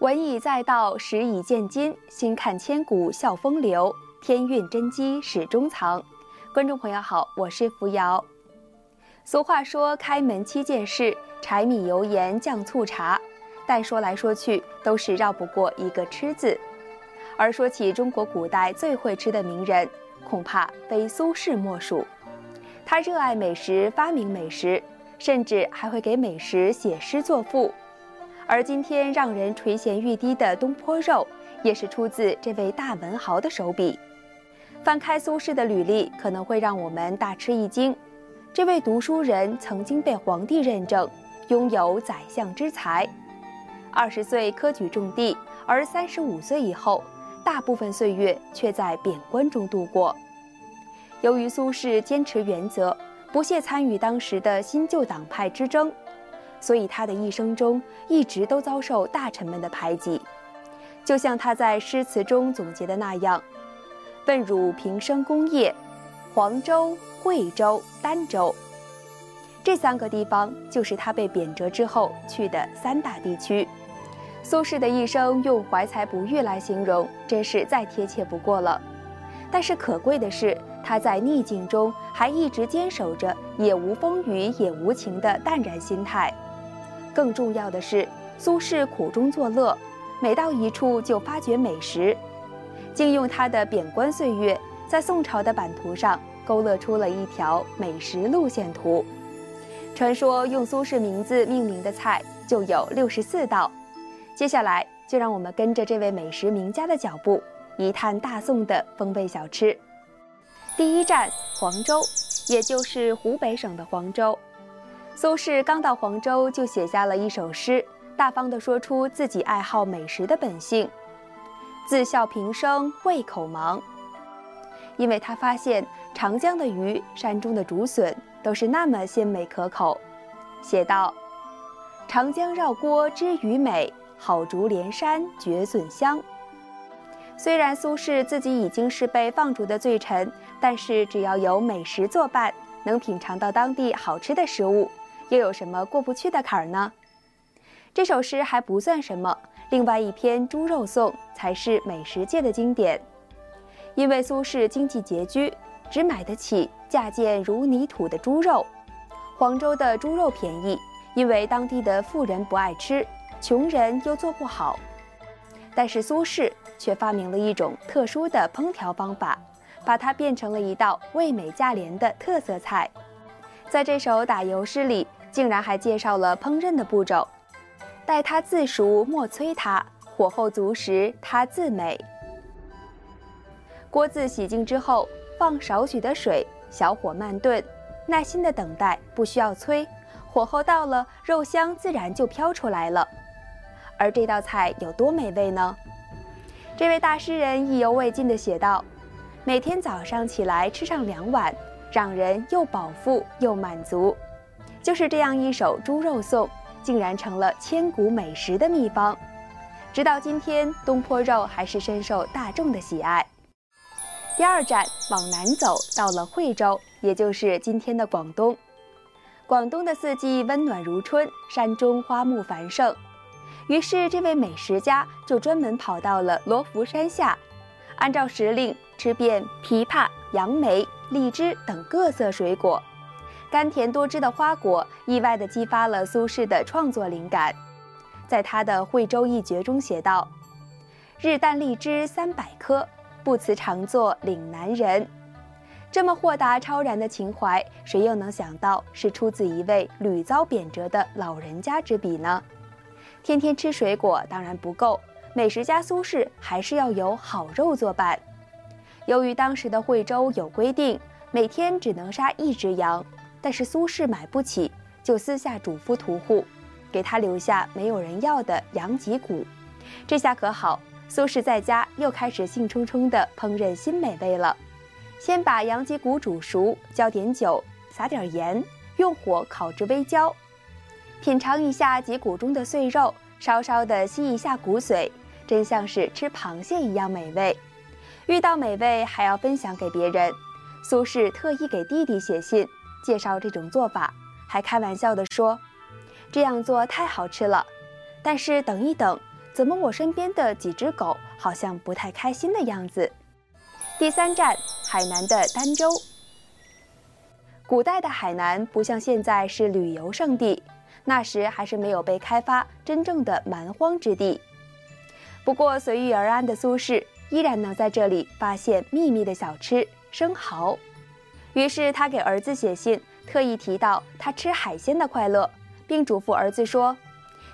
文以载道，史以鉴今，心看千古笑风流，天韵真机始终藏。观众朋友好，我是扶摇。俗话说，开门七件事，柴米油盐酱醋茶，但说来说去，都是绕不过一个吃字。而说起中国古代最会吃的名人，恐怕非苏轼莫属。他热爱美食，发明美食，甚至还会给美食写诗作赋。而今天让人垂涎欲滴的东坡肉，也是出自这位大文豪的手笔。翻开苏轼的履历，可能会让我们大吃一惊。这位读书人曾经被皇帝认证拥有宰相之才，二十岁科举中第，而三十五岁以后，大部分岁月却在贬官中度过。由于苏轼坚持原则，不屑参与当时的新旧党派之争。所以他的一生中一直都遭受大臣们的排挤，就像他在诗词中总结的那样：“问汝平生功业，黄州、贵州、儋州，这三个地方就是他被贬谪之后去的三大地区。”苏轼的一生用怀才不遇来形容，真是再贴切不过了。但是可贵的是，他在逆境中还一直坚守着“也无风雨也无晴”的淡然心态。更重要的是，苏轼苦中作乐，每到一处就发掘美食，竟用他的贬官岁月，在宋朝的版图上勾勒出了一条美食路线图。传说用苏轼名字命名的菜就有六十四道。接下来，就让我们跟着这位美食名家的脚步，一探大宋的风味小吃。第一站，黄州，也就是湖北省的黄州。苏轼刚到黄州，就写下了一首诗，大方地说出自己爱好美食的本性：“自笑平生胃口忙。”因为他发现长江的鱼、山中的竹笋都是那么鲜美可口，写道：“长江绕锅知鱼美，好竹连山绝笋香。”虽然苏轼自己已经是被放逐的罪臣，但是只要有美食作伴，能品尝到当地好吃的食物。又有什么过不去的坎儿呢？这首诗还不算什么，另外一篇《猪肉颂》才是美食界的经典。因为苏轼经济拮据，只买得起价贱如泥土的猪肉。黄州的猪肉便宜，因为当地的富人不爱吃，穷人又做不好。但是苏轼却发明了一种特殊的烹调方法，把它变成了一道味美价廉的特色菜。在这首打油诗里。竟然还介绍了烹饪的步骤，待它自熟，莫催它；火候足时，它自美。锅子洗净之后，放少许的水，小火慢炖，耐心的等待，不需要催。火候到了，肉香自然就飘出来了。而这道菜有多美味呢？这位大诗人意犹未尽地写道：“每天早上起来吃上两碗，让人又饱腹又满足。”就是这样一首猪肉颂，竟然成了千古美食的秘方。直到今天，东坡肉还是深受大众的喜爱。第二站往南走，到了惠州，也就是今天的广东。广东的四季温暖如春，山中花木繁盛。于是，这位美食家就专门跑到了罗浮山下，按照时令吃遍枇杷、杨梅、荔枝等各色水果。甘甜多汁的花果，意外地激发了苏轼的创作灵感。在他的《惠州一绝》中写道：“日啖荔枝三百颗，不辞常作岭南人。”这么豁达超然的情怀，谁又能想到是出自一位屡遭贬谪的老人家之笔呢？天天吃水果当然不够，美食家苏轼还是要有好肉作伴。由于当时的惠州有规定，每天只能杀一只羊。但是苏轼买不起，就私下嘱咐屠户，给他留下没有人要的羊脊骨。这下可好，苏轼在家又开始兴冲冲地烹饪新美味了。先把羊脊骨煮熟，浇点酒，撒点盐，用火烤至微焦，品尝一下脊骨中的碎肉，稍稍地吸一下骨髓，真像是吃螃蟹一样美味。遇到美味还要分享给别人，苏轼特意给弟弟写信。介绍这种做法，还开玩笑地说：“这样做太好吃了，但是等一等，怎么我身边的几只狗好像不太开心的样子？第三站，海南的儋州。古代的海南不像现在是旅游胜地，那时还是没有被开发真正的蛮荒之地。不过随遇而安的苏轼依然能在这里发现秘密的小吃生蚝，于是他给儿子写信，特意提到他吃海鲜的快乐，并嘱咐儿子说：“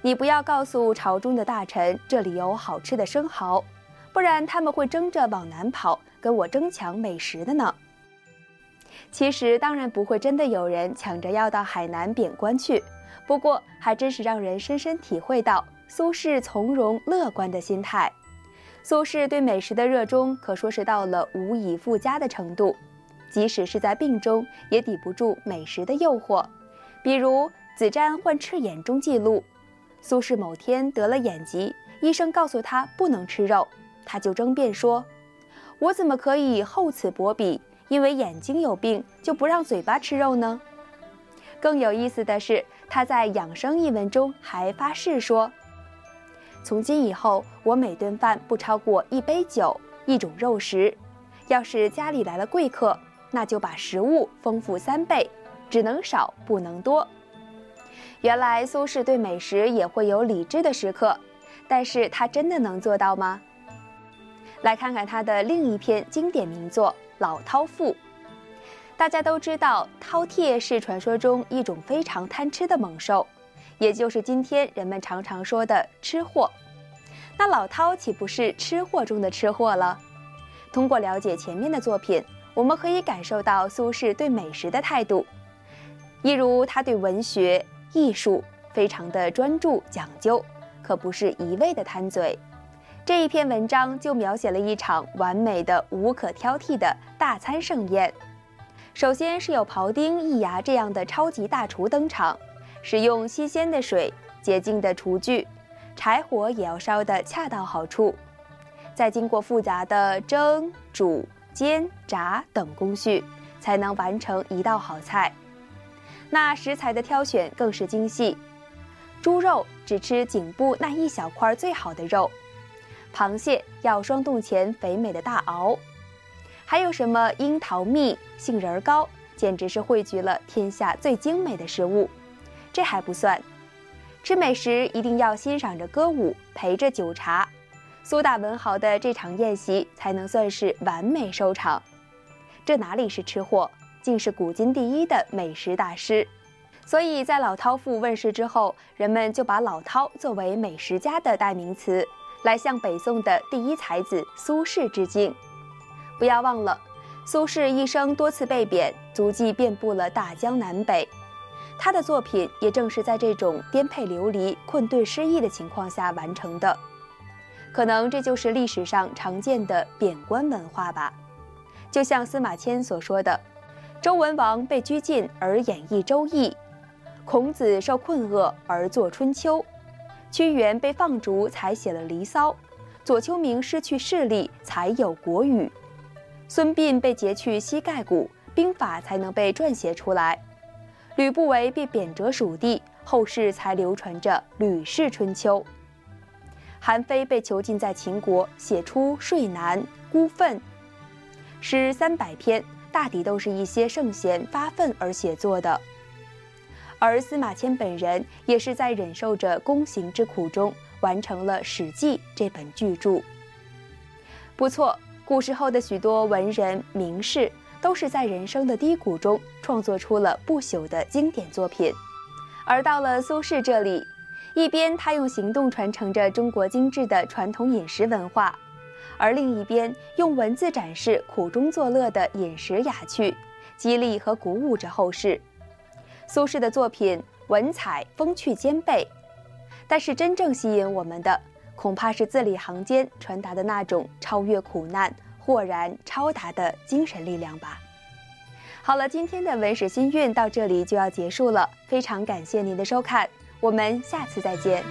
你不要告诉朝中的大臣这里有好吃的生蚝，不然他们会争着往南跑，跟我争抢美食的呢。”其实当然不会真的有人抢着要到海南贬官去，不过还真是让人深深体会到苏轼从容乐观的心态。苏轼对美食的热衷可说是到了无以复加的程度，即使是在病中也抵不住美食的诱惑。比如子瞻患赤眼中记录，苏轼某天得了眼疾，医生告诉他不能吃肉，他就争辩说：“我怎么可以厚此薄彼？”因为眼睛有病，就不让嘴巴吃肉呢？更有意思的是，他在《养生》一文中还发誓说：“从今以后，我每顿饭不超过一杯酒，一种肉食。要是家里来了贵客，那就把食物丰富三倍，只能少不能多。”原来苏轼对美食也会有理智的时刻，但是他真的能做到吗？来看看他的另一篇经典名作。老饕赋，大家都知道，饕餮是传说中一种非常贪吃的猛兽，也就是今天人们常常说的吃货。那老饕岂不是吃货中的吃货了？通过了解前面的作品，我们可以感受到苏轼对美食的态度，一如他对文学艺术非常的专注讲究，可不是一味的贪嘴。这一篇文章就描写了一场完美的、无可挑剔的大餐盛宴。首先是有庖丁易牙这样的超级大厨登场，使用新鲜的水、洁净的厨具，柴火也要烧得恰到好处。再经过复杂的蒸、煮、煎、炸等工序，才能完成一道好菜。那食材的挑选更是精细，猪肉只吃颈部那一小块最好的肉。螃蟹要霜冻前肥美的大螯，还有什么樱桃蜜、杏仁糕，简直是汇聚了天下最精美的食物。这还不算，吃美食一定要欣赏着歌舞，陪着酒茶。苏大文豪的这场宴席才能算是完美收场。这哪里是吃货，竟是古今第一的美食大师。所以在老饕赋问世之后，人们就把老饕作为美食家的代名词。来向北宋的第一才子苏轼致敬。不要忘了，苏轼一生多次被贬，足迹遍布了大江南北。他的作品也正是在这种颠沛流离、困顿失意的情况下完成的。可能这就是历史上常见的贬官文化吧。就像司马迁所说的：“周文王被拘禁而演绎《周易》，孔子受困厄而作《春秋》。”屈原被放逐，才写了《离骚》；左丘明失去势力，才有《国语》；孙膑被劫去膝盖骨，兵法才能被撰写出来；吕不韦被贬谪蜀地，后世才流传着《吕氏春秋》；韩非被囚禁在秦国，写出《睡南》《孤愤》，诗三百篇，大抵都是一些圣贤发愤而写作的。而司马迁本人也是在忍受着宫刑之苦中，完成了《史记》这本巨著。不错，古时候的许多文人名士都是在人生的低谷中创作出了不朽的经典作品。而到了苏轼这里，一边他用行动传承着中国精致的传统饮食文化，而另一边用文字展示苦中作乐的饮食雅趣，激励和鼓舞着后世。苏轼的作品文采风趣兼备，但是真正吸引我们的，恐怕是字里行间传达的那种超越苦难、豁然超达的精神力量吧。好了，今天的文史新韵到这里就要结束了，非常感谢您的收看，我们下次再见。